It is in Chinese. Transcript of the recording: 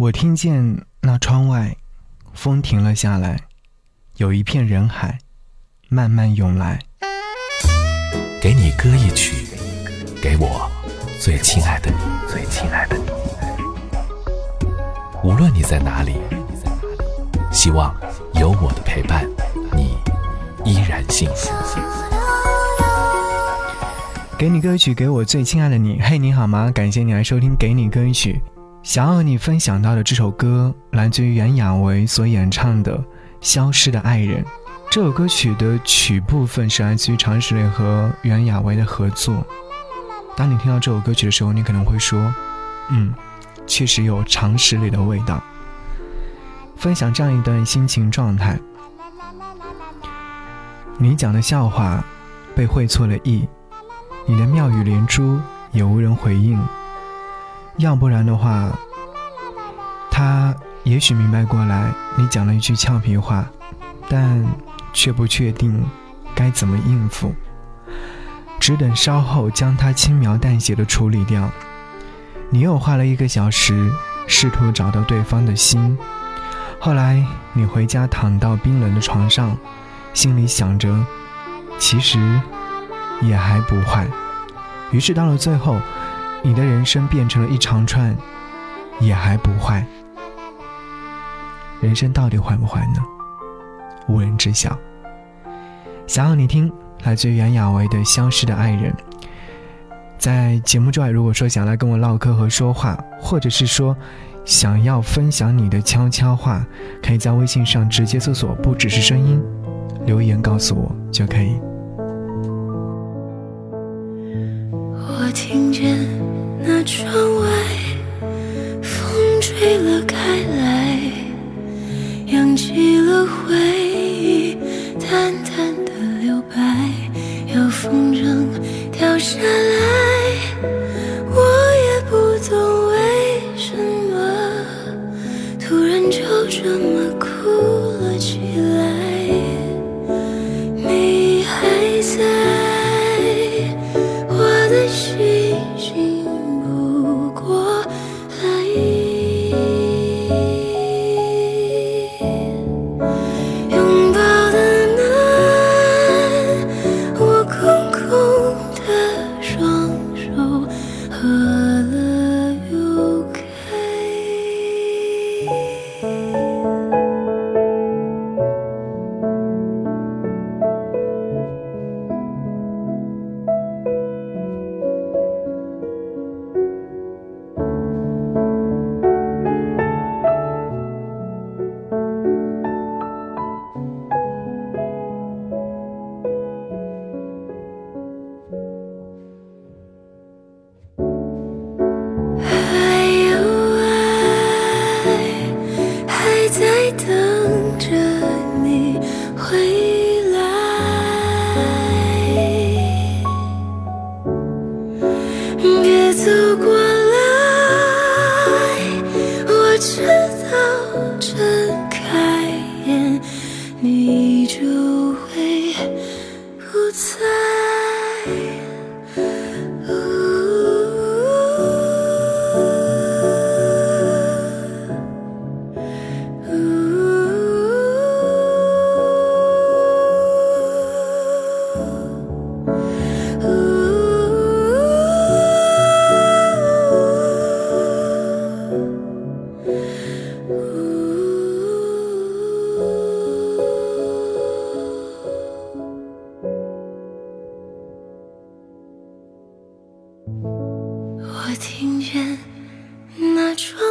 我听见那窗外，风停了下来，有一片人海，慢慢涌来。给你歌一曲，给我最亲爱的你，最亲爱的你。无论你在哪里，希望有我的陪伴，你依然幸福。给你歌曲，给我最亲爱的你。嘿，你好吗？感谢你来收听《给你歌曲》。想要和你分享到的这首歌，来自于袁娅维所演唱的《消失的爱人》。这首歌曲的曲部分是来自于常石磊和袁娅维的合作。当你听到这首歌曲的时候，你可能会说：“嗯，确实有常石磊的味道。”分享这样一段心情状态：你讲的笑话被会错了意，你的妙语连珠也无人回应。要不然的话，他也许明白过来，你讲了一句俏皮话，但却不确定该怎么应付，只等稍后将它轻描淡写的处理掉。你又花了一个小时，试图找到对方的心。后来你回家躺到冰冷的床上，心里想着，其实也还不坏。于是到了最后。你的人生变成了一长串，也还不坏。人生到底坏不坏呢？无人知晓。想要你听，来自于袁娅维的《消失的爱人》。在节目之外，如果说想来跟我唠嗑和说话，或者是说想要分享你的悄悄话，可以在微信上直接搜索“不只是声音”，留言告诉我就可以。我听见。窗外，风吹了开来，扬起爱别走过来我知道睁开眼你就会不在。窗。